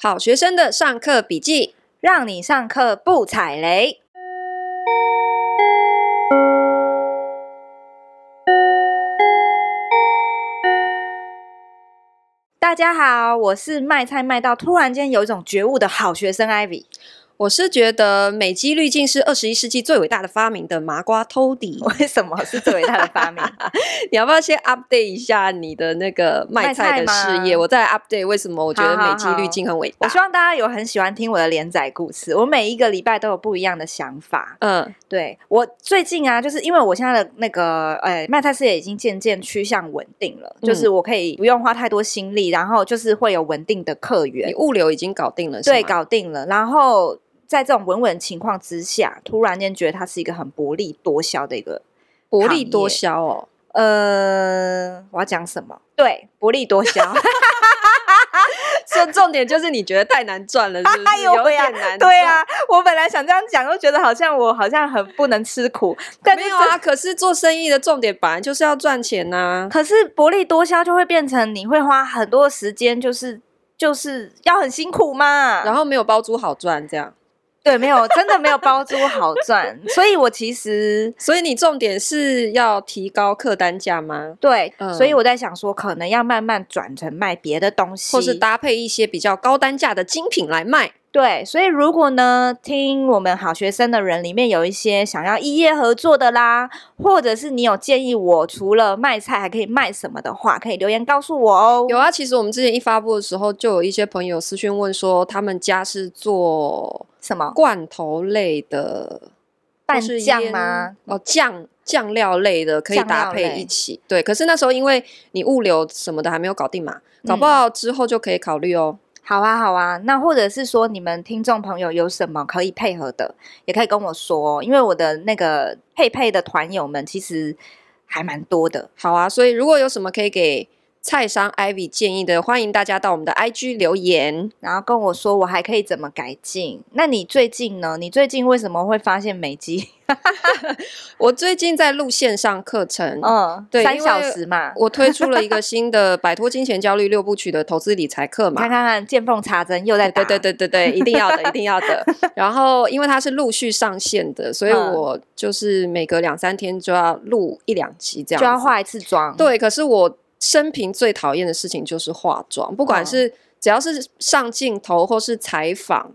好学生的上课笔记，让你上课不踩雷。大家好，我是卖菜卖到突然间有一种觉悟的好学生 Ivy。我是觉得美肌滤镜是二十一世纪最伟大的发明的麻瓜 Tody。为什么是最伟大的发明？你要不要先 update 一下你的那个卖菜的事业？我再 update 为什么我觉得美肌滤镜很伟大。我希望大家有很喜欢听我的连载故事。我每一个礼拜都有不一样的想法。嗯，对，我最近啊，就是因为我现在的那个呃卖菜事业已经渐渐趋向稳定了，嗯，就是我可以不用花太多心力，然后就是会有稳定的客源。你物流已经搞定了，对，搞定了，然后。在这种稳稳情况之下，突然间觉得它是一个很薄利多销的一个薄利多销哦。呃，我要讲什么？对，薄利多销。说重点就是你觉得太难赚了，是不是？有点难。对啊，我本来想这样讲，又觉得好像我好像很不能吃苦。但没有啊，可是做生意的重点本来就是要赚钱呐、啊。可是薄利多销就会变成你会花很多时间，就是就是要很辛苦嘛，然后没有包租好赚这样。对，没有，真的没有包租好赚，所以我其实，所以你重点是要提高客单价吗？对，嗯，所以我在想说，可能要慢慢转成卖别的东西，或是搭配一些比较高单价的精品来卖。对，所以如果呢，听我们好学生的人里面有一些想要异业合作的啦，或者是你有建议我除了卖菜还可以卖什么的话，可以留言告诉我哦。有啊，其实我们之前一发布的时候，就有一些朋友私讯问说，他们家是做什么罐头类的拌酱吗？哦，酱酱料类的可以搭配一起。对，可是那时候因为你物流什么的还没有搞定嘛，搞不好之后就可以考虑哦。好啊，好啊，那或者是说你们听众朋友有什么可以配合的，也可以跟我说，因为我的那个配配的团友们其实还蛮多的。好啊，所以如果有什么可以给菜商 Ivy 建议的，欢迎大家到我们的 IG 留言，然后跟我说我还可以怎么改进。那你最近呢？你最近为什么会发现美肌？我最近在录线上课程，嗯，对，三小时嘛。我推出了一个 新的摆脱金钱焦虑六部曲的投资理财课嘛。看看看，见缝插针又在打，对对对对对，一定要的，一定要的。然后，因为它是陆续上线的，所以我就是每隔两三天就要录一两集，这样就要化一次妆。对，可是我生平最讨厌的事情就是化妆，不管是只要是上镜头或是采访。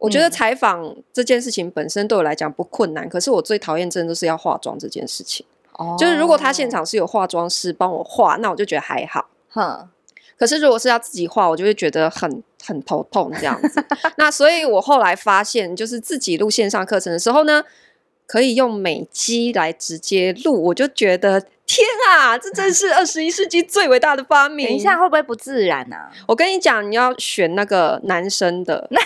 我觉得采访这件事情本身对我来讲不困难，嗯、可是我最讨厌真的就是要化妆这件事情。哦，就是如果他现场是有化妆师帮我化，那我就觉得还好。哼，可是如果是要自己化，我就会觉得很很头痛这样子。那所以我后来发现，就是自己录线上课程的时候呢，可以用美肌来直接录，我就觉得天啊，这真是 二十一世纪最伟大的发明。等一下会不会不自然啊？我跟你讲，你要选那个男生的。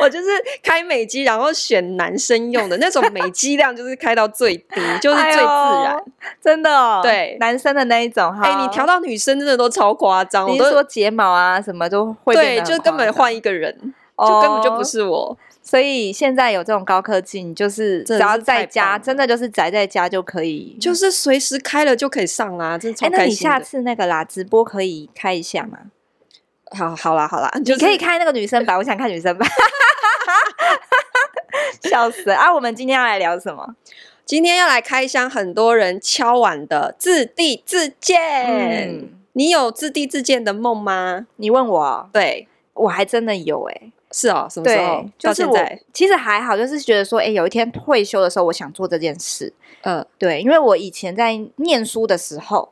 我就是开美肌，然后选男生用的那种美肌量，就是开到最低，就是最自然，哎、真的哦。对，男生的那一种哈。哎，你调到女生真的都超夸张，你是说睫毛啊什么都会？对，就根本换一个人，哦，就根本就不是我。所以现在有这种高科技，你就是只要在家，真的就是宅在家就可以，就是随时开了就可以上啦，真超开心的。哎，那你下次那个啦，直播可以开一下吗？好，好啦，好啦，就是、你可以开那个女生版，我想看女生版，笑死啊！我们今天要来聊什么？今天要来开箱很多人敲碗的自地自建。嗯，你有自地自建的梦吗？你问我，对，我还真的有哎、欸。是哦，什么时候？就是我其实还好，就是觉得说，哎、欸，有一天退休的时候，我想做这件事。嗯，对，因为我以前在念书的时候。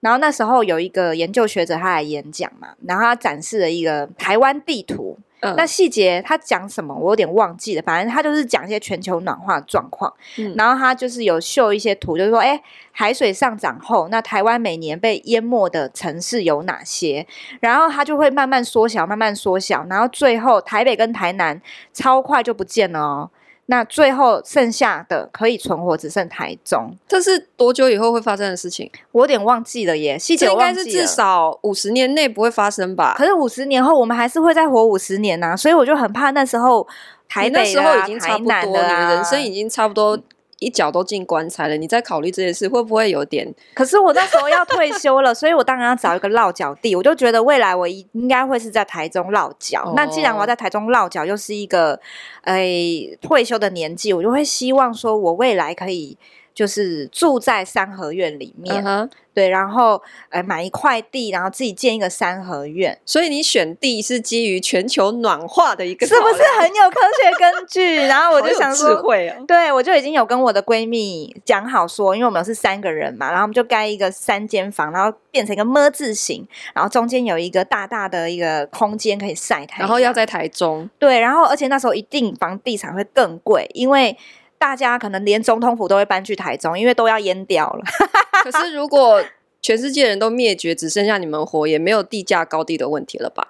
然后那时候有一个研究学者，他来演讲嘛，然后他展示了一个台湾地图。嗯，那细节他讲什么，我有点忘记了。反正他就是讲一些全球暖化的状况。嗯，然后他就是有秀一些图，就是说，哎，海水上涨后，那台湾每年被淹没的城市有哪些？然后他就会慢慢缩小，慢慢缩小，然后最后台北跟台南超快就不见了哦。那最后剩下的可以存活只剩台中，这是多久以后会发生的事情？我有点忘记了耶，细节应该是至少五十年内不会发生吧？可是五十年后我们还是会再活五十年呐、啊，所以我就很怕那时候台北、啊、那时候已经差不多，你的人生已经差不多一脚都进棺材了，你在考虑这件事会不会有点？可是我那时候要退休了，所以我当然要找一个落脚地。我就觉得未来我应该会是在台中落脚。哦、那既然我要在台中落脚，又是一个哎退休的年纪，我就会希望说我未来可以。就是住在三合院里面，uh huh. 对，然后呃买一块地，然后自己建一个三合院。所以你选地是基于全球暖化的一个，是不是很有科学根据？然后我就想说，智慧啊、对，我就已经有跟我的闺蜜讲好说，因为我们是三个人嘛，然后我们就盖一个三间房，然后变成一个么字形，然后中间有一个大大的一个空间可以晒太阳。然后要在台中，对，然后而且那时候一定房地产会更贵，因为。大家可能连总统府都会搬去台中，因为都要淹掉了。可是如果全世界人都灭绝，只剩下你们活，也没有地价高低的问题了吧？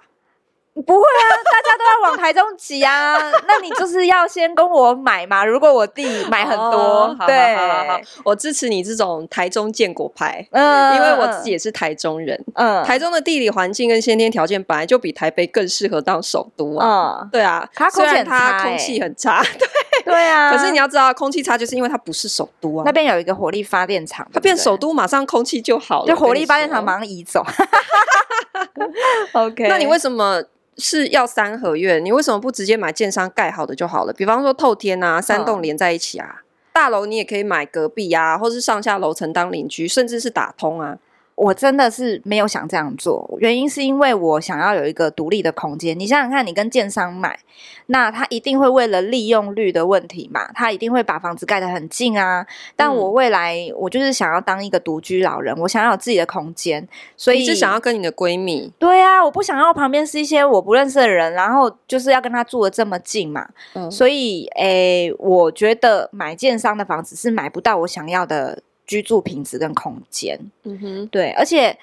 不会啊，大家都要往台中挤啊。那你就是要先跟我买嘛。如果我弟买很多，哦、对好好好好，我支持你这种台中建国派。嗯，因为我自己也是台中人。嗯，台中的地理环境跟先天条件本来就比台北更适合当首都啊。嗯，对啊，它虽然它空气很差，对。对啊，可是你要知道，空气差就是因为它不是首都啊。那边有一个火力发电厂，它变首都，马上空气就好了。就火力发电厂马上移走。OK，那你为什么是要三合院？你为什么不直接买建商盖好的就好了？比方说透天啊，三栋连在一起啊，嗯、大楼你也可以买隔壁啊，或是上下楼层当邻居，甚至是打通啊。我真的是没有想这样做，原因是因为我想要有一个独立的空间。你想想看，你跟建商买，那他一定会为了利用率的问题嘛，他一定会把房子盖得很近啊。但我未来我就是想要当一个独居老人，我想要有自己的空间，所以是想要跟你的闺蜜。对啊，我不想要旁边是一些我不认识的人，然后就是要跟他住的这么近嘛。嗯，所以诶，我觉得买建商的房子是买不到我想要的。居住品质跟空间，嗯哼，对，而且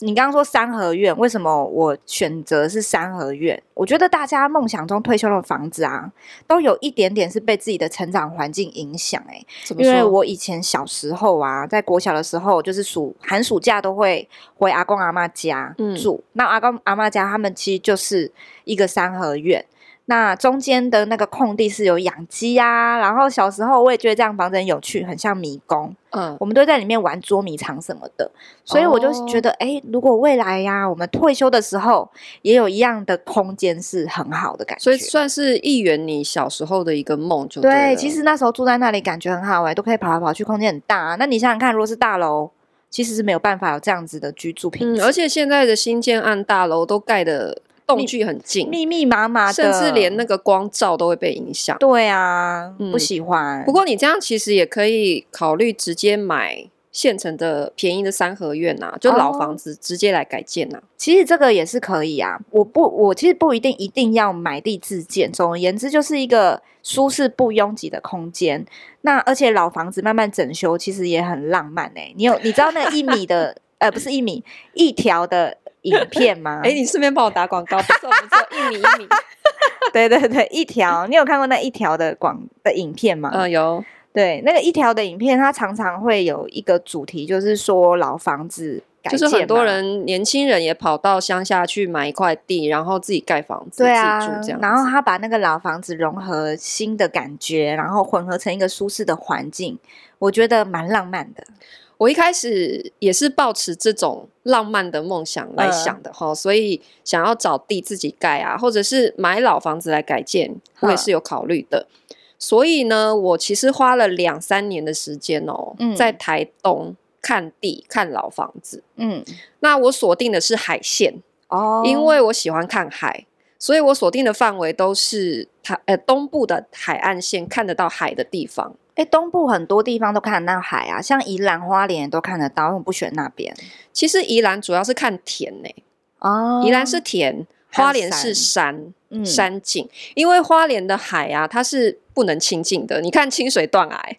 你刚刚说三合院，为什么我选择是三合院？我觉得大家梦想中退休的房子啊，都有一点点是被自己的成长环境影响，哎，因为我以前小时候啊，在国小的时候，就是暑寒暑假都会回阿公阿妈家住，嗯、那阿公阿妈家他们其实就是一个三合院。那中间的那个空地是有养鸡呀，然后小时候我也觉得这样房子很有趣，很像迷宫。嗯，我们都在里面玩捉迷藏什么的，所以我就觉得，哎、哦，如果未来呀、啊，我们退休的时候也有一样的空间，是很好的感觉。所以算是一圆你小时候的一个梦，就对。对，其实那时候住在那里感觉很好哎，都可以跑来跑去，空间很大啊。那你想想看，如果是大楼，其实是没有办法有这样子的居住品质。嗯，而且现在的新建案大楼都盖的。栋距很近，密密麻麻的，甚至连那个光照都会被影响。对啊，嗯、不喜欢。不过你这样其实也可以考虑直接买现成的便宜的三合院啊，就老房子直接来改建啊。哦、其实这个也是可以啊。我不，我其实不一定一定要买地自建。总而言之，就是一个舒适不拥挤的空间。那而且老房子慢慢整修，其实也很浪漫哎、欸。你有你知道那一米的 呃，不是一米一条的。影片吗？哎、欸，你顺便帮我打广告，不错不错，一米一米，对对对，一条。你有看过那一条的广的影片吗？嗯，有。对，那个一条的影片，它常常会有一个主题，就是说老房子改建，就是很多人年轻人也跑到乡下去买一块地，然后自己盖房子，对啊，自己住这样。然后他把那个老房子融合新的感觉，然后混合成一个舒适的环境，我觉得蛮浪漫的。我一开始也是抱持这种浪漫的梦想来想的哈，呃、所以想要找地自己盖啊，或者是买老房子来改建，我也是有考虑的。呃、所以呢，我其实花了两三年的时间哦，嗯、在台东看地看老房子。嗯，那我锁定的是海线哦，因为我喜欢看海，所以我锁定的范围都是台呃东部的海岸线，看得到海的地方。哎，东部很多地方都看得到海啊，像宜兰花莲都看得到，为什么不选那边？其实宜兰主要是看田呢、欸。哦，宜兰是田，花莲是山，山，山景。嗯、因为花莲的海啊，它是不能亲近的。你看清水断崖，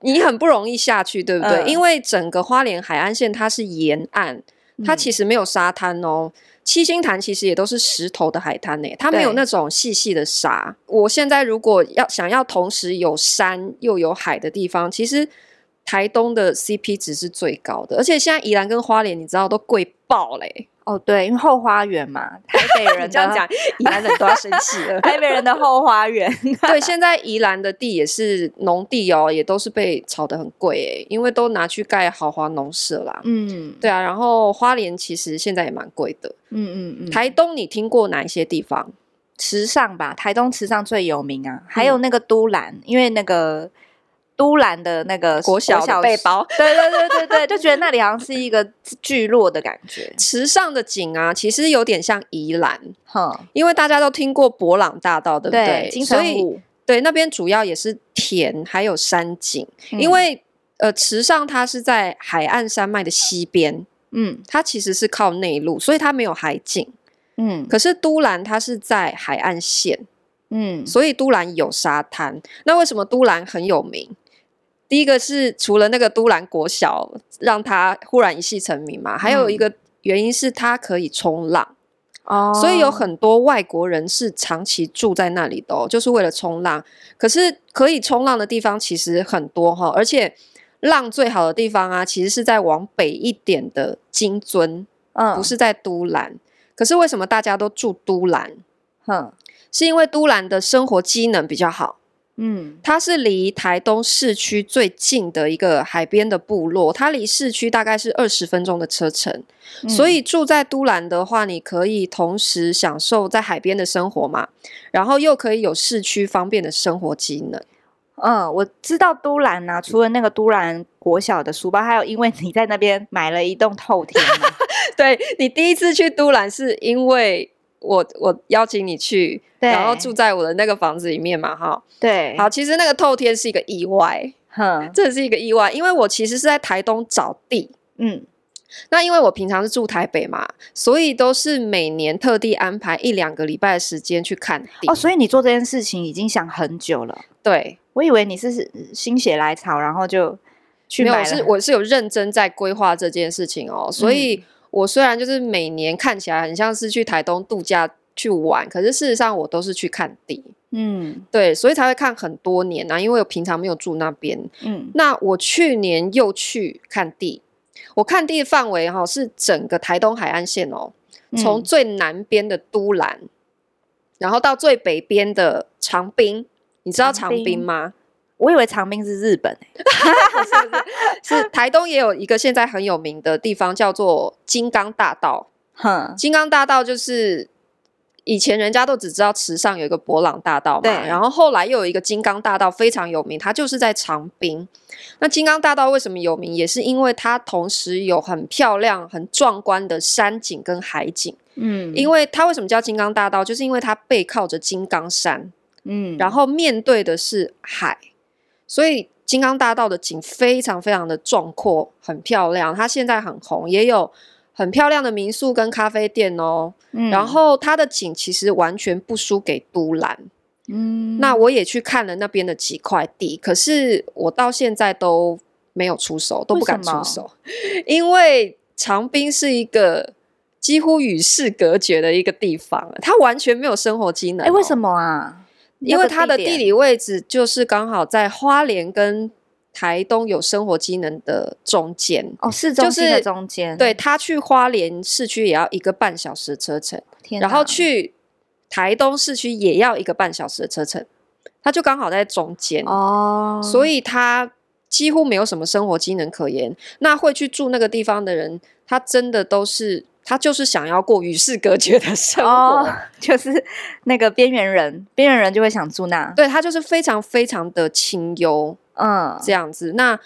你很不容易下去，对不对？嗯、因为整个花莲海岸线它是沿岸，它其实没有沙滩哦。嗯七星潭其实也都是石头的海滩呢，它没有那种细细的沙。我现在如果要想要同时有山又有海的地方，其实台东的 CP 值是最高的，而且现在宜兰跟花莲，你知道都贵爆嘞。哦，对，因为后花园嘛，台北人这样讲，宜兰人都要生气了。台北人的后花园，对，现在宜兰的地也是农地哦，也都是被炒得很贵诶，因为都拿去盖豪华农舍啦。嗯，对啊，然后花莲其实现在也蛮贵的。嗯嗯嗯。台东你听过哪一些地方？池上吧，台东池上最有名啊，还有那个都兰，因为那个。都兰的那个国小的背包，对对对对对，就觉得那里好像是一个聚落的感觉。池上的景啊，其实有点像宜兰，哈、嗯，因为大家都听过博朗大道，对不对？对，所以对那边主要也是田，还有山景。嗯、因为呃，池上它是在海岸山脉的西边，嗯，它其实是靠内陆，所以它没有海景，嗯。可是都兰它是在海岸线，嗯，所以都兰有沙滩。那为什么都兰很有名？第一个是除了那个都兰国小让他忽然一夕成名嘛，还有一个原因是他可以冲浪哦，所以有很多外国人是长期住在那里的哦，就是为了冲浪。可是可以冲浪的地方其实很多哈，而且浪最好的地方啊，其实是在往北一点的金樽，嗯，不是在都兰。可是为什么大家都住都兰？哼，是因为都兰的生活机能比较好。嗯，它是离台东市区最近的一个海边的部落，它离市区大概是二十分钟的车程，嗯，所以住在都兰的话，你可以同时享受在海边的生活嘛，然后又可以有市区方便的生活机能。嗯，我知道都兰啊，除了那个都兰国小的书包，还有因为你在那边买了一栋透天，对，你第一次去都兰是因为。我我邀请你去，然后住在我的那个房子里面嘛，哈，对，好，其实那个透天是一个意外，哼，这是一个意外，因为我其实是在台东找地，嗯，那因为我平常是住台北嘛，所以都是每年特地安排一两个礼拜的时间去看地，哦，所以你做这件事情已经想很久了，对，我以为你是心血来潮，然后就去没有，是我是有认真在规划这件事情哦，所以。嗯我虽然就是每年看起来很像是去台东度假去玩，可是事实上我都是去看地，嗯，对，所以才会看很多年啊，因为我平常没有住那边，嗯，那我去年又去看地，我看地的范围哈是整个台东海岸线哦，从。最南边的都兰，然后到最北边的长滨，你知道长滨吗？我以为长滨是日本，是不是？是台东也有一个现在很有名的地方，叫做金刚大道。哼，金刚大道就是以前人家都只知道池上有一个博朗大道嘛，对。然后后来又有一个金刚大道非常有名，它就是在长滨。那金刚大道为什么有名？也是因为它同时有很漂亮、很壮观的山景跟海景。嗯，因为它为什么叫金刚大道？就是因为它背靠着金刚山，嗯，然后面对的是海。所以金刚大道的景非常非常的壮阔，很漂亮。它现在很红，也有很漂亮的民宿跟咖啡店哦。嗯，然后它的景其实完全不输给都兰。嗯，那我也去看了那边的几块地，可是我到现在都没有出手，都不敢出手，因为长滨是一个几乎与世隔绝的一个地方，它完全没有生活机能哦。诶，为什么啊？因为它的地理位置就是刚好在花莲跟台东有生活机能的中间哦，市中心的中间。对，他去花莲市区也要一个半小时的车程，然后去台东市区也要一个半小时的车程，他就刚好在中间哦，所以他几乎没有什么生活机能可言。那会去住那个地方的人，他真的都是。他就是想要过与世隔绝的生活，哦、就是那个边缘人，边缘人就会想住那。对，他就是非常非常的清幽，嗯，这样子。那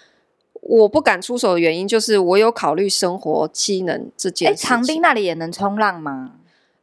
我不敢出手的原因，就是我有考虑生活机能这件事情。长滨那里也能冲浪吗？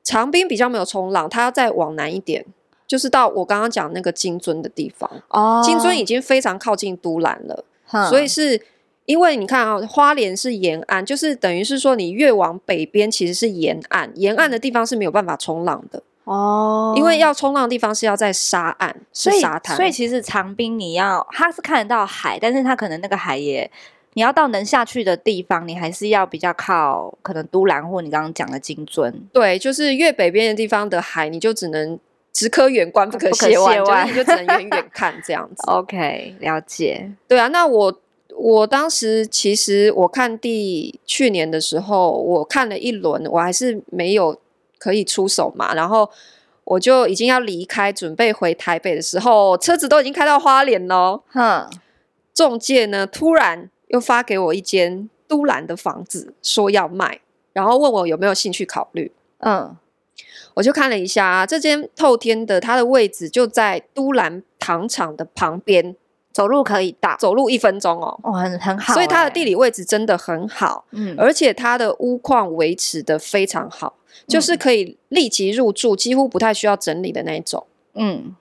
长滨比较没有冲浪，它要再往南一点，就是到我刚刚讲那个金樽的地方。哦，金樽已经非常靠近都兰了，嗯、所以是。因为你看啊，花莲是沿岸，就是等于是说，你越往北边其实是沿岸，沿岸的地方是没有办法冲浪的哦。因为要冲浪的地方是要在沙岸，是沙滩。所以其实长滨你要，它是看得到海，但是它可能那个海也，你要到能下去的地方，你还是要比较靠可能都兰或你刚刚讲的金樽。对，就是越北边的地方的海，你就只能只可远观不可亵玩，就你就只能远远看这样子。OK，了解。对啊，那我。我当时其实我看第去年的时候，我看了一轮，我还是没有可以出手嘛。然后我就已经要离开，准备回台北的时候，车子都已经开到花莲喽。哼，中介呢，突然又发给我一间都兰的房子，说要卖，然后问我有没有兴趣考虑。嗯，我就看了一下啊，这间透天的，它的位置就在都兰糖厂的旁边。走路可以到，走路一分钟哦，哦，很很好，所以它的地理位置真的很好，嗯，而且它的屋况维持的非常好，嗯，就是可以立即入住，几乎不太需要整理的那种，嗯，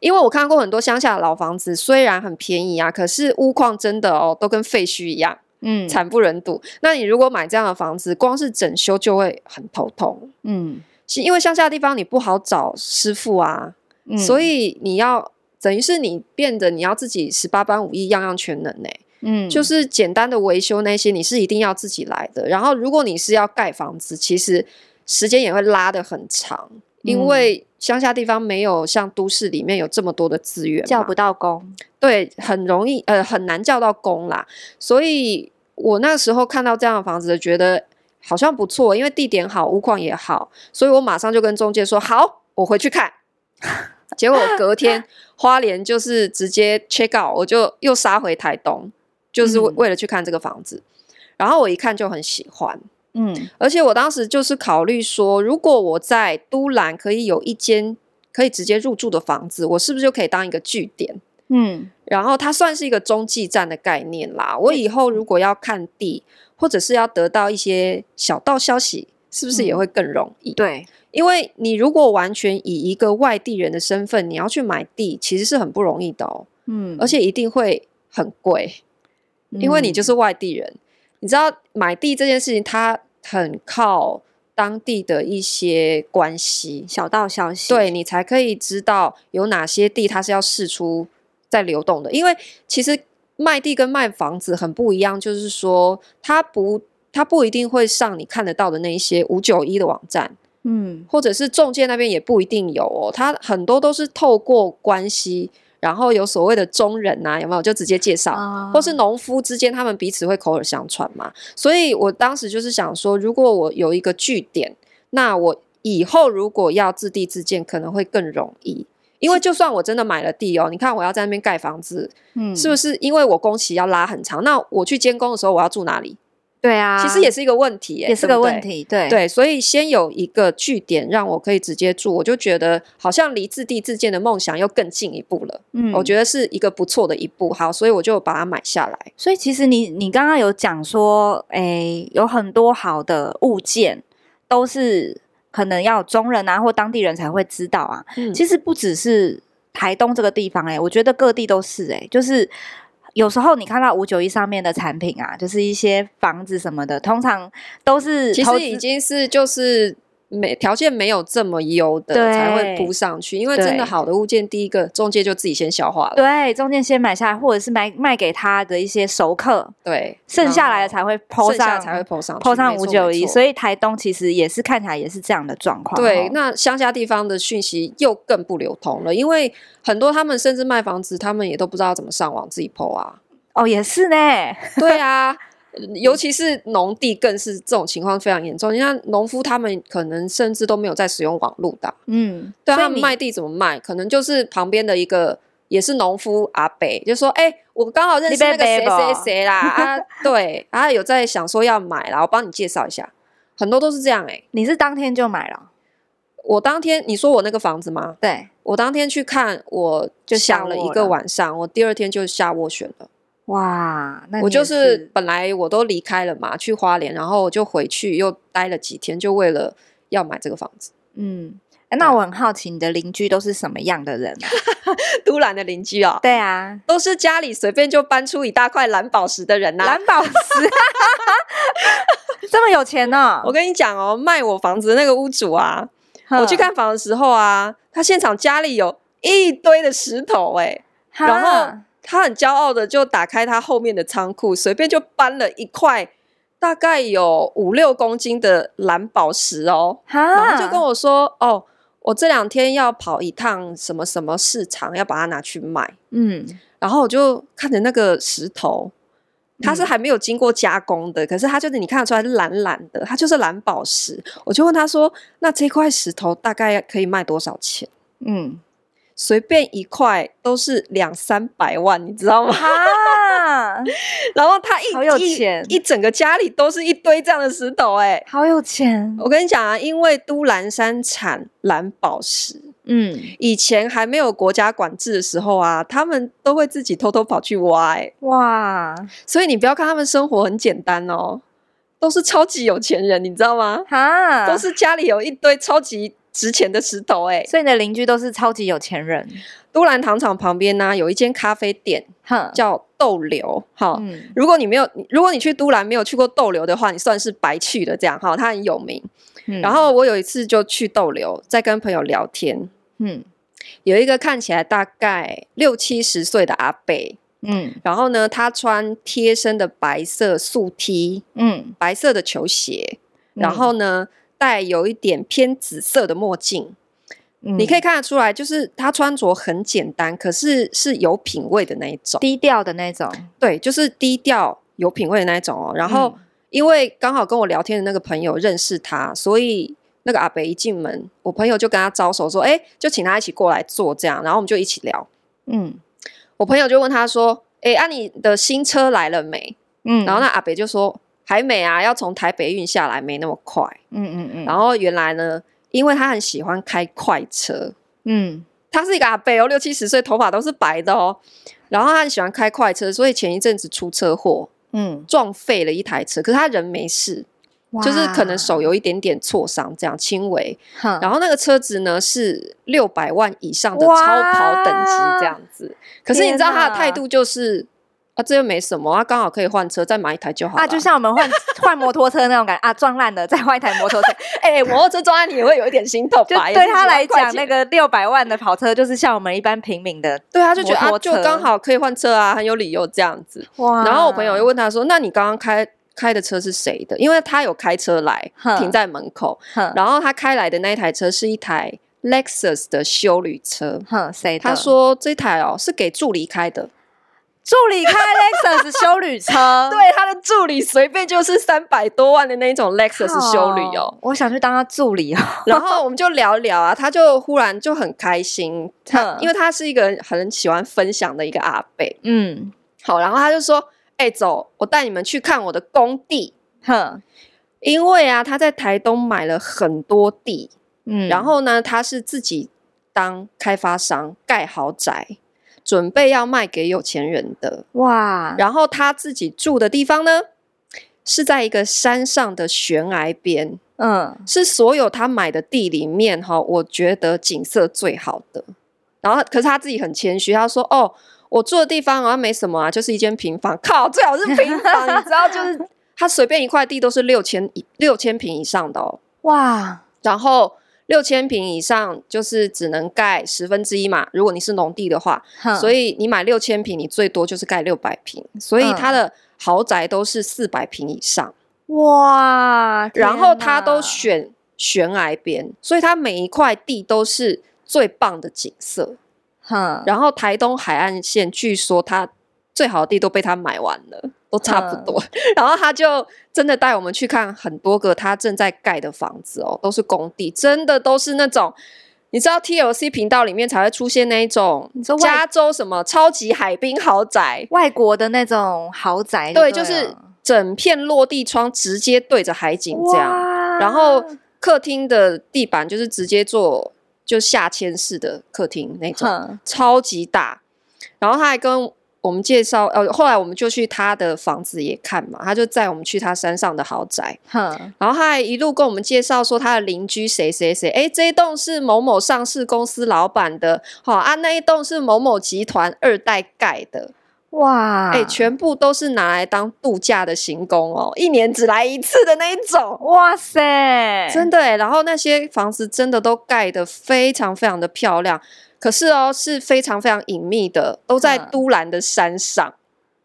因为我看过很多乡下的老房子，虽然很便宜啊，可是屋况真的哦，都跟废墟一样，嗯，惨不忍睹。那你如果买这样的房子，光是整修就会很头痛，嗯，是因为乡下的地方你不好找师傅啊，嗯，所以你要。等于是你变得你要自己十八般武艺样样全能呢，嗯，就是简单的维修那些你是一定要自己来的。然后如果你是要盖房子，其实时间也会拉得很长，因为乡下地方没有像都市里面有这么多的资源，叫不到工，对，很容易呃很难叫到工啦。所以我那时候看到这样的房子，觉得好像不错，因为地点好，屋况也好，所以我马上就跟中介说好，我回去看。结果隔天花莲就是直接 check out，我就又杀回台东，就是为了去看这个房子。嗯。然后我一看就很喜欢，嗯，而且我当时就是考虑说，如果我在都兰可以有一间可以直接入住的房子，我是不是就可以当一个据点？嗯，然后它算是一个中继站的概念啦。我以后如果要看地，或者是要得到一些小道消息，是不是也会更容易？嗯，对。因为你如果完全以一个外地人的身份，你要去买地，其实是很不容易的哦。嗯，而且一定会很贵，因为你就是外地人。嗯。你知道买地这件事情，它很靠当地的一些关系、小道消息，对，你才可以知道有哪些地它是要试出在流动的。因为其实卖地跟卖房子很不一样，就是说它不，它不一定会上你看得到的那一些五九一的网站。嗯，或者是中介那边也不一定有哦，他很多都是透过关系，然后有所谓的中人呐、啊，有没有就直接介绍，啊、或是农夫之间他们彼此会口耳相传嘛。所以我当时就是想说，如果我有一个据点，那我以后如果要自地自建，可能会更容易。因为就算我真的买了地哦，你看我要在那边盖房子，嗯，是不是因为我工期要拉很长？那我去监工的时候，我要住哪里？对啊，其实也是一个问题，也是个问题。对对，所以先有一个据点让我可以直接住，我就觉得好像离自地自建的梦想又更进一步了。嗯，我觉得是一个不错的一步。好，所以我就把它买下来。所以其实你你刚刚有讲说，诶，有很多好的物件都是可能要中人啊或当地人才会知道啊。嗯，其实不只是台东这个地方，哎，我觉得各地都是，哎，就是。有时候你看到五九一上面的产品啊，就是一些房子什么的，通常都是其实已经是就是没条件没有这么优的才会铺上去，因为真的好的物件，第一个中介就自己先消化了，对，中介先买下来，或者是买卖给他的一些熟客，对，剩下来的才会铺上才会铺上铺上五九一，所以台东其实也是看起来也是这样的状况。对，那乡下地方的讯息又更不流通了，因为很多他们甚至卖房子，他们也都不知道怎么上网自己 po 啊。哦，也是呢。对啊，尤其是农地，更是这种情况非常严重。你看农夫他们可能甚至都没有在使用网络的，嗯，对他们卖地怎么卖？可能就是旁边的一个也是农夫阿北，就说：“哎、欸，我刚好认识那个谁谁谁啦啊，对，啊有在想说要买啦，我帮你介绍一下。”很多都是这样哎、欸。你是当天就买了？我当天你说我那个房子吗？对，我当天去看，我就想了一个晚上，我第二天就下斡旋了。哇，那我就是本来我都离开了嘛，去花莲，然后就回去又待了几天，就为了要买这个房子。嗯，那我很好奇，你的邻居都是什么样的人？都兰的邻居哦，对啊，都是家里随便就搬出一大块蓝宝石的人呐、啊。蓝宝石，这么有钱呢、哦？我跟你讲哦，卖我房子的那个屋主啊，我去看房的时候啊，他现场家里有一堆的石头哎、欸，然后。他很骄傲的就打开他后面的仓库，随便就搬了一块大概有五六公斤的蓝宝石哦，然后就跟我说：“哦，我这两天要跑一趟什么什么市场，要把它拿去卖。”嗯，然后我就看着那个石头，它是还没有经过加工的，嗯、可是它就是你看得出来是蓝蓝的，它就是蓝宝石。我就问他说：“那这块石头大概可以卖多少钱？”嗯。随便一块都是两三百万，你知道吗？啊、然后他一好有钱一，一整个家里都是一堆这样的石头，哎，好有钱！我跟你讲啊，因为都兰山产蓝宝石，嗯，以前还没有国家管制的时候啊，他们都会自己偷偷跑去挖，哎，哇！所以你不要看他们生活很简单哦，都是超级有钱人，你知道吗？哈，都是家里有一堆超级。值钱的石头哎、欸，所以你的邻居都是超级有钱人。都兰糖厂旁边呢、啊，有一间咖啡店，哼叫豆流。哈、嗯，如果你没有，如果你去都兰没有去过豆流的话，你算是白去的。这样哈，它很有名。嗯、然后我有一次就去豆流，在跟朋友聊天。嗯，有一个看起来大概六七十岁的阿伯。嗯，然后呢，他穿贴身的白色素 T，嗯，白色的球鞋，然后呢。嗯戴有一点偏紫色的墨镜，嗯、你可以看得出来，就是他穿着很简单，可是是有品味的那一种，低调的那种。对，就是低调有品味的那一种哦。然后，因为刚好跟我聊天的那个朋友认识他，所以那个阿北一进门，我朋友就跟他招手说：“哎，就请他一起过来坐，这样。”然后我们就一起聊。嗯，我朋友就问他说：“哎，啊，你的新车来了没？”嗯，然后那阿北就说。还没啊，要从台北运下来，没那么快。嗯嗯嗯。然后原来呢，因为他很喜欢开快车，嗯，他是一个阿伯哦，六七十岁，头发都是白的哦。然后他很喜欢开快车，所以前一阵子出车祸，嗯，撞废了一台车，可是他人没事，哇就是可能手有一点点挫伤，这样轻微。然后那个车子呢是六百万以上的超跑等级这样子，哇可是你知道他的态度就是。啊，这又没什么啊，刚好可以换车，再买一台就好了。啊，就像我们换换摩托车那种感觉啊，撞烂了再换一台摩托车。哎、欸，摩托车撞烂你也会有一点心痛吧？就对他来讲，那个六百万的跑车就是像我们一般平民的，对，他就觉得啊，就刚好可以换车啊，很有理由这样子。哇！然后我朋友又问他说：“那你刚刚开开的车是谁的？”因为他有开车来哼停在门口，哼然后他开来的那一台车是一台 Lexus 的休旅车。哼，谁的？他说这台哦是给助理开的。助理开 Lexus 修旅车，对，他的助理随便就是三百多万的那种 Lexus 修旅哦。我想去当他助理哦。然后我们就聊聊啊，他就忽然就很开心，他因为他是一个很喜欢分享的一个阿贝。嗯，好，然后他就说：“哎、欸，走，我带你们去看我的工地。”哼，因为啊，他在台东买了很多地，嗯，然后呢，他是自己当开发商盖豪宅。准备要卖给有钱人的哇，然后他自己住的地方呢，是在一个山上的悬崖边，嗯，是所有他买的地里面哈，我觉得景色最好的。然后，可是他自己很谦虚，他说：“哦，我住的地方好像没什么啊，就是一间平房。靠，最好是平房，你知道，就是 他随便一块地都是六千六千平以上的哦，哇，然后。”六千平以上就是只能盖十分之一嘛，如果你是农地的话，哼所以你买六千平，你最多就是盖六百平，所以它的豪宅都是四百平以上。哇！然后它都选悬崖边，所以它每一块地都是最棒的景色。哼，然后台东海岸线据说它最好的地都被他买完了。都差不多，嗯、然后他就真的带我们去看很多个他正在盖的房子哦，都是工地，真的都是那种，你知道 TLC 频道里面才会出现那一种，加州什么超级海滨豪宅，外国的那种豪宅，对，就是整片落地窗直接对着海景这样，然后客厅的地板就是直接做就下签式的客厅那种，嗯、超级大，然后他还跟。我们介绍，呃，后来我们就去他的房子也看嘛，他就载我们去他山上的豪宅，哼，然后他还一路跟我们介绍说他的邻居谁谁谁，哎，这一栋是某某上市公司老板的，好啊，那一栋是某某集团二代盖的，哇，哎，全部都是拿来当度假的行宫哦，一年只来一次的那一种，哇塞，真的哎，然后那些房子真的都盖得非常非常的漂亮。可是哦，是非常非常隐秘的，都在都兰的山上，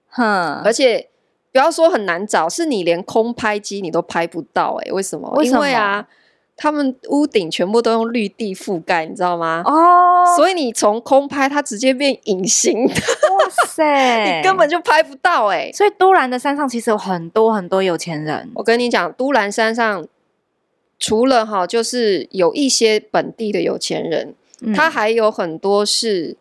哼，而且不要说很难找，是你连空拍机你都拍不到，哎，为什么？为什么？因为啊，他们屋顶全部都用绿地覆盖，你知道吗？哦，哦，所以你从空拍，它直接变隐形的。哇塞，你根本就拍不到哎、欸。所以都兰的山上其实有很多很多有钱人。我跟你讲，都兰山上除了哈，就是有一些本地的有钱人，嗯、他还有很多是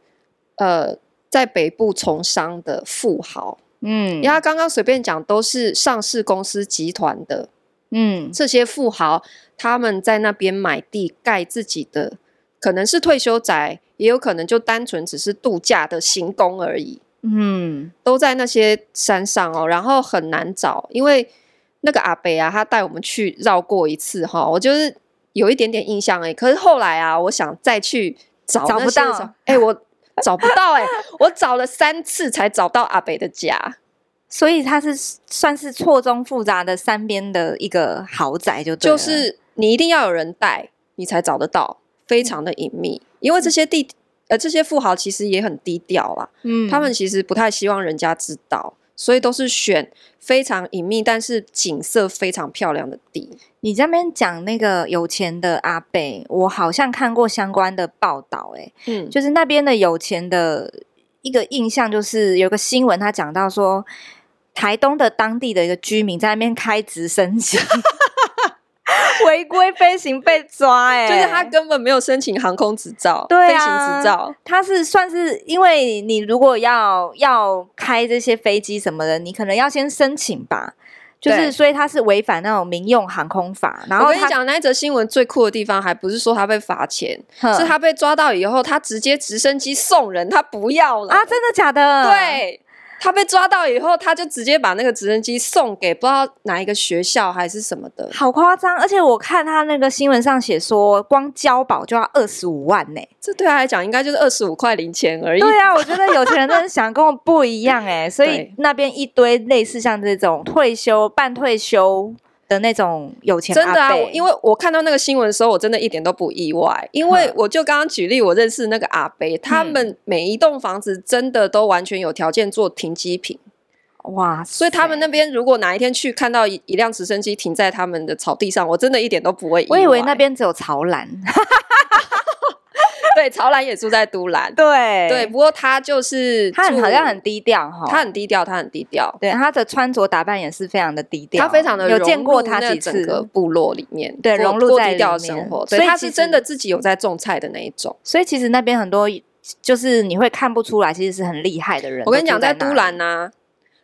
呃在北部从商的富豪。嗯，因为他刚刚随便讲都是上市公司集团的。嗯，这些富豪他们在那边买地盖自己的，可能是退休宅，也有可能就单纯只是度假的行宫而已。嗯，都在那些山上哦，然后很难找，因为那个阿北啊，他带我们去绕过一次哈，我就是有一点点印象哎，可是后来啊，我想再去找，找不到，哎，我 找不到哎，我找了三次才找到阿北的家。所以它是算是错综复杂的山边的一个豪宅，就对，就是你一定要有人带，你才找得到，非常的隐秘。嗯、因为这些地呃这些富豪其实也很低调啦，嗯，他们其实不太希望人家知道，所以都是选非常隐秘，但是景色非常漂亮的地。你这边讲那个有钱的阿贝，我好像看过相关的报道，哎，嗯，就是那边的有钱的一个印象，就是有个新闻，他讲到说。台东的当地的一个居民在那边开直升机，违规飞行被抓，欸，哎，就是他根本没有申请航空执照，对啊，飞行执照，他是算是因为你如果要要开这些飞机什么的，你可能要先申请吧，就是所以他是违反那种民用航空法。然后我跟你讲，那一则新闻最酷的地方，还不是说他被罚钱，是他被抓到以后，他直接直升机送人，他不要了啊！真的假的？对。他被抓到以后，他就直接把那个直升机送给不知道哪一个学校还是什么的，好夸张！而且我看他那个新闻上写说，光交保就要二十五万呢、欸，这对他来讲应该就是二十五块零钱而已。对啊，我觉得有钱人真的想跟我不一样哎、欸，所以 那边一堆类似像这种退休、半退休。的那种有钱真的啊，因为我看到那个新闻的时候，我真的一点都不意外，因为我就刚刚举例，我认识那个阿伯，他们每一栋房子真的都完全有条件做停机坪，哇！所以他们那边如果哪一天去看到一一辆直升机停在他们的草地上，我真的一点都不会意外。我以为那边只有潮兰。对，曹兰也住在都兰。对对，不过他就是他好像很低调哈，他很低调，他很低调。对，他的穿着打扮也是非常的低调，他非常的有见过他几次部落里面，对，融入在低调的生活。所以他是真的自己有在种菜的那一种。所以其实那边很多就是你会看不出来，其实是很厉害的人。我跟你讲，在都兰呢，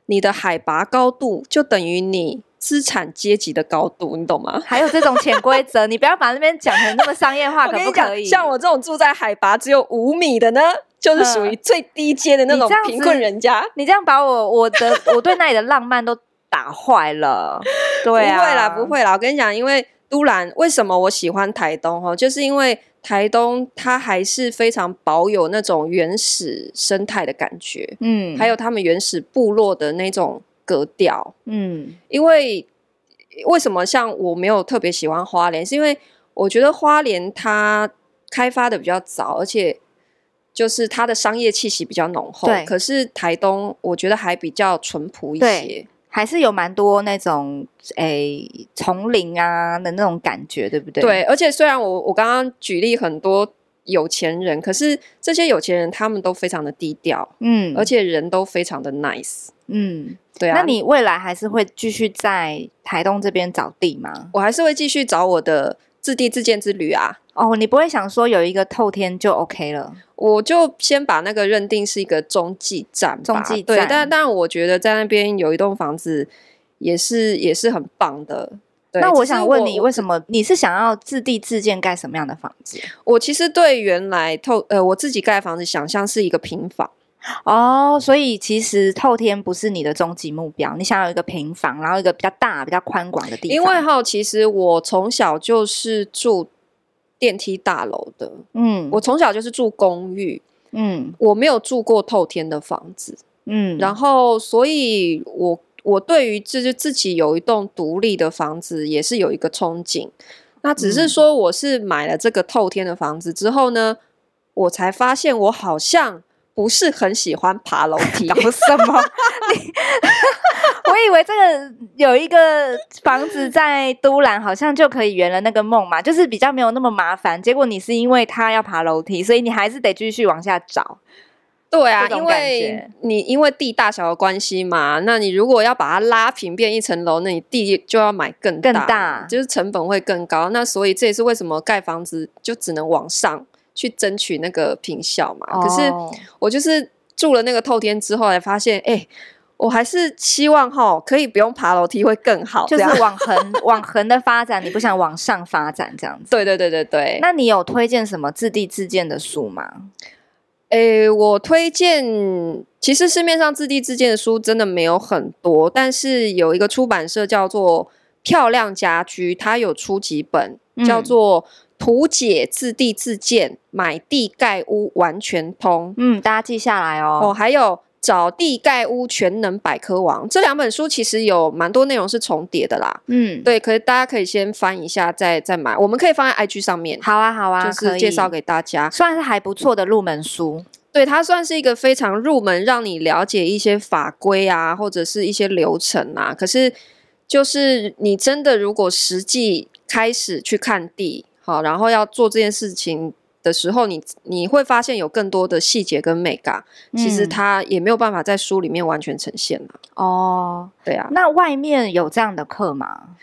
你的海拔高度就等于你。资产阶级的高度，你懂吗？还有这种潜规则，你不要把那边讲成那么商业化，可不可以？像我这种住在海拔只有五米的呢，就是属于最低阶的那种贫困人家。你这样把我我的我对那里的浪漫都打坏了。对啊，不会啦，不会啦。我跟你讲，因为都兰为什么我喜欢台东哈，就是因为台东它还是非常保有那种原始生态的感觉，嗯，还有他们原始部落的那种。格调，嗯，因为为什么像我没有特别喜欢花莲，是因为我觉得花莲它开发的比较早，而且就是它的商业气息比较浓厚。对，可是台东我觉得还比较淳朴一些，还是有蛮多那种诶丛林啊的那种感觉，对不对？对，而且虽然我我刚刚举例很多有钱人，可是这些有钱人他们都非常的低调，嗯，而且人都非常的 nice，嗯。对啊，那你未来还是会继续在台东这边找地吗？我还是会继续找我的自地自建之旅啊。哦，你不会想说有一个透天就 OK 了？我就先把那个认定是一个中继站吧。中继站，对，但但我觉得在那边有一栋房子也是也是很棒的。对，那我想问你，为什么你是想要自地自建盖什么样的房子？我其实对原来透呃我自己盖房子想象是一个平房。哦，所以其实透天不是你的终极目标，你想要一个平房，然后一个比较大、比较宽广的地方。因为哈，其实我从小就是住电梯大楼的，嗯，我从小就是住公寓，嗯，我没有住过透天的房子，嗯，然后所以我我对于就是自己有一栋独立的房子也是有一个憧憬。那只是说我是买了这个透天的房子之后呢，我才发现我好像。不是很喜欢爬楼梯，搞什么？我以为这个有一个房子在都兰，好像就可以圆了那个梦嘛，就是比较没有那么麻烦。结果你是因为他要爬楼梯，所以你还是得继续往下找。对啊，因为你因为地大小的关系嘛，那你如果要把它拉平变一层楼，那你地就要买更大，更大，就是成本会更高。那所以这也是为什么盖房子就只能往上去争取那个坪效嘛。哦、可是我就是住了那个透天之后，才发现，哎、欸，我还是希望哈可以不用爬楼梯会更好，就是往横 往横的发展，你不想往上发展这样子？对对对对对。那你有推荐什么自地自建的书吗？诶，我推荐，其实市面上自地自建的书真的没有很多，但是有一个出版社叫做漂亮家居，它有出几本，嗯、叫做《图解自地自建买地盖屋完全通》。嗯，大家记下来哦。哦，还有。找地盖屋全能百科王。这两本书其实有蛮多内容是重叠的啦，嗯，对，可是大家可以先翻一下再再买，我们可以放在 IG 上面，好啊好啊，就是介绍给大家，算是还不错的入门书，对，它算是一个非常入门，让你了解一些法规啊，或者是一些流程啊，可是就是你真的如果实际开始去看地，好，然后要做这件事情。的时候你，你你会发现有更多的细节跟美感，其实它也没有办法在书里面完全呈现了。哦，对啊，那外面有这样的课吗？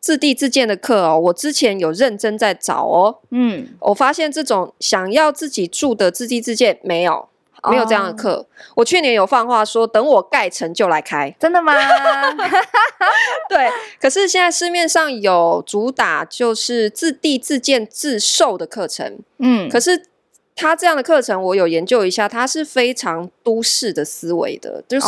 自地自建的课哦，我之前有认真在找哦。嗯，我发现这种想要自己住的自地自建没有。没有这样的课。Oh. 我去年有放话说，等我盖成就来开。真的吗？对。可是现在市面上有主打就是自地自建自售的课程。嗯。可是他这样的课程，我有研究一下，他是非常都市的思维的，就是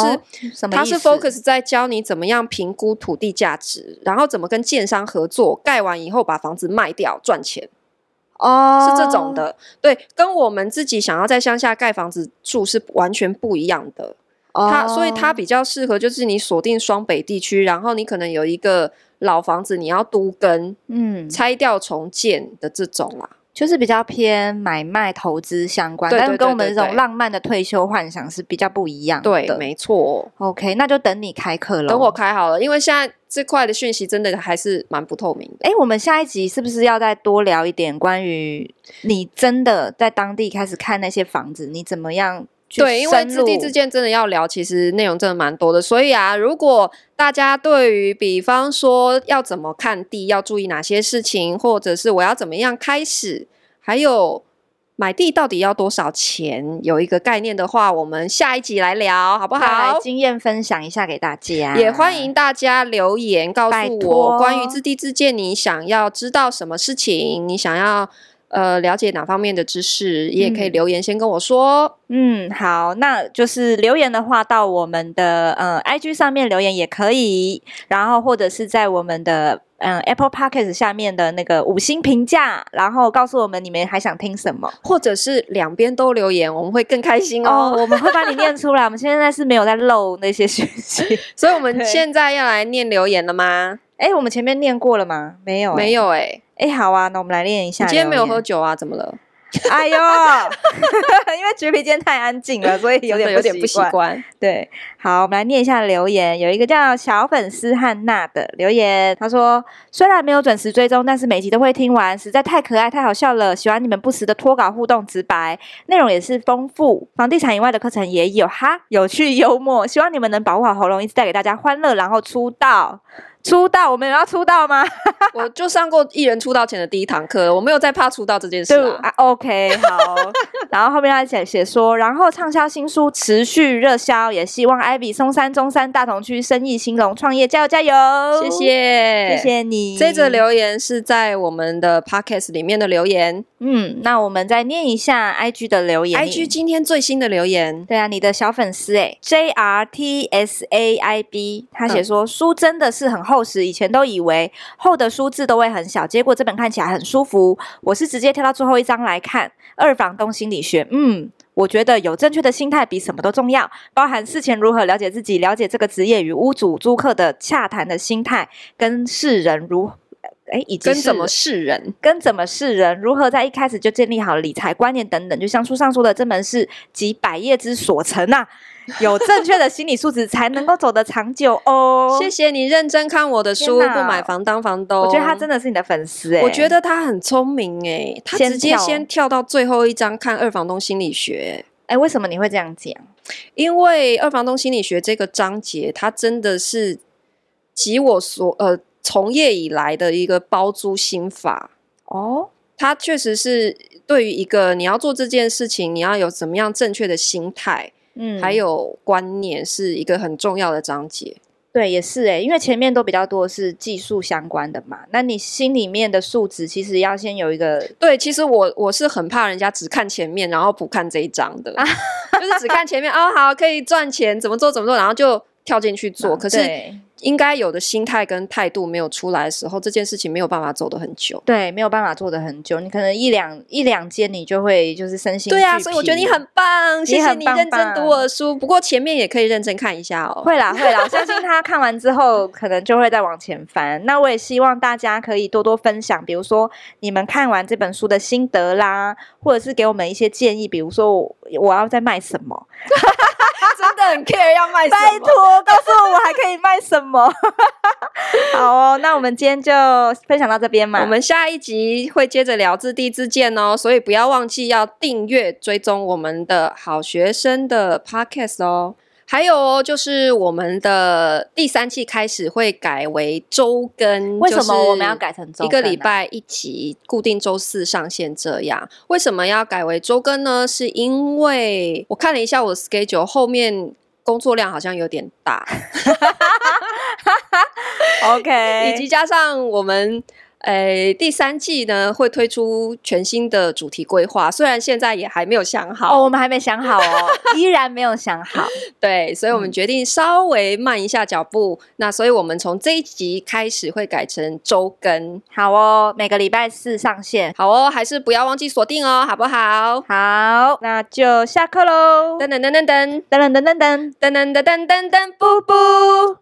他是 focus 在教你怎么样评估土地价值，然后怎么跟建商合作，盖完以后把房子卖掉赚钱。哦，oh, 是这种的，对，跟我们自己想要在乡下盖房子住是完全不一样的。Oh. 它所以它比较适合，就是你锁定双北地区，然后你可能有一个老房子，你要都跟，嗯，拆掉重建的这种啦。就是比较偏买卖投资相关，但是跟我们这种浪漫的退休幻想是比较不一样的。对，没错。OK，那就等你开课了。等我开好了，因为现在这块的讯息真的还是蛮不透明的。哎，我们下一集是不是要再多聊一点关于你真的在当地开始看那些房子，你怎么样？对，因为自地自建真的要聊，其实内容真的蛮多的。所以啊，如果大家对于比方说要怎么看地，要注意哪些事情，或者是我要怎么样开始，还有买地到底要多少钱，有一个概念的话，我们下一集来聊，好不好？来经验分享一下给大家，也欢迎大家留言告诉我关于自地自建，你想要知道什么事情，你想要。呃，了解哪方面的知识，也可以留言先跟我说。嗯，好，那就是留言的话，到我们的呃 IG 上面留言也可以，然后或者是在我们的嗯、呃、Apple Podcast 下面的那个五星评价，然后告诉我们你们还想听什么，或者是两边都留言，我们会更开心哦。哦我们会把你念出来。我们现在是没有在漏那些讯息，所以我们现在要来念留言了吗？哎，我们前面念过了吗？没有，没有哎。哎，好啊，那我们来练一下。你今天没有喝酒啊？怎么了？哎呦，因为橘皮今天太安静了，所以有点有点不习惯。对，好，我们来念一下留言。有一个叫小粉丝汉娜的留言，他说：“虽然没有准时追踪，但是每集都会听完，实在太可爱、太好笑了。喜欢你们不时的脱稿互动、直白，内容也是丰富。房地产以外的课程也有哈，有趣幽默。希望你们能保护好喉咙，一直带给大家欢乐，然后出道。”出道，我们有要出道吗？我就上过艺人出道前的第一堂课，我没有在怕出道这件事啊。啊 OK，好。然后后面他写写说，然后畅销新书持续热销，也希望 Ivy 松山、中山、大同区生意兴隆，创业加油加油！谢谢，谢谢你。这则留言是在我们的 Podcast 里面的留言。嗯，那我们再念一下 IG 的留言。IG 今天最新的留言，对啊，你的小粉丝哎，JRTSAIB，他写说、嗯、书真的是很厚。厚实，以前都以为厚的书字都会很小，结果这本看起来很舒服。我是直接跳到最后一章来看《二房东心理学》。嗯，我觉得有正确的心态比什么都重要，包含事前如何了解自己，了解这个职业与屋主租客的洽谈的心态，跟世人如哎，以及跟怎么识人，跟怎么识人，如何在一开始就建立好理财观念等等，就像书上说的，这门是集百业之所成啊。有正确的心理素质，才能够走得长久哦。谢谢你认真看我的书，不买房当房东。我觉得他真的是你的粉丝哎。我觉得他很聪明哎，他直接先跳到最后一章看二房东心理学。哎，为什么你会这样讲？因为二房东心理学这个章节，它真的是集我所呃从业以来的一个包租心法哦。它确实是对于一个你要做这件事情，你要有怎么样正确的心态。嗯，还有观念是一个很重要的章节。对，也是诶，因为前面都比较多是技术相关的嘛。那你心里面的素质其实要先有一个。对，其实我我是很怕人家只看前面，然后不看这一章的，就是只看前面哦，好，可以赚钱，怎么做怎么做，然后就跳进去做。啊、可是。应该有的心态跟态度没有出来的时候，这件事情没有办法走得很久。对，没有办法做得很久。你可能一两一两间，你就会就是身心。对啊，所以我觉得你很棒，谢谢你认真读我的书。不过前面也可以认真看一下哦。会啦会啦，我 相信他看完之后，可能就会再往前翻。那我也希望大家可以多多分享，比如说你们看完这本书的心得啦，或者是给我们一些建议，比如说我要再卖什么。很 care 要卖什么？拜托告诉我，我还可以卖什么？好哦，那我们今天就分享到这边嘛。我们下一集会接着聊自地自见哦，所以不要忘记要订阅追踪我们的好学生的 podcast 哦。还有哦，就是我们的第三季开始会改为周更。为什么我们要改成周？一个礼拜一集，固定周四上线这样。为什么要改为周更呢？是因为我看了一下我的 schedule，后面工作量好像有点大。OK，以及加上我们。诶，第三季呢会推出全新的主题规划，虽然现在也还没有想好哦，我们还没想好哦，依然没有想好。对，所以我们决定稍微慢一下脚步。嗯、那所以我们从这一集开始会改成周更，好哦，每个礼拜四上线，好哦，还是不要忘记锁定哦，好不好？好，那就下课喽。噔噔噔噔噔噔噔噔噔噔噔噔噔噔噔噔，布布。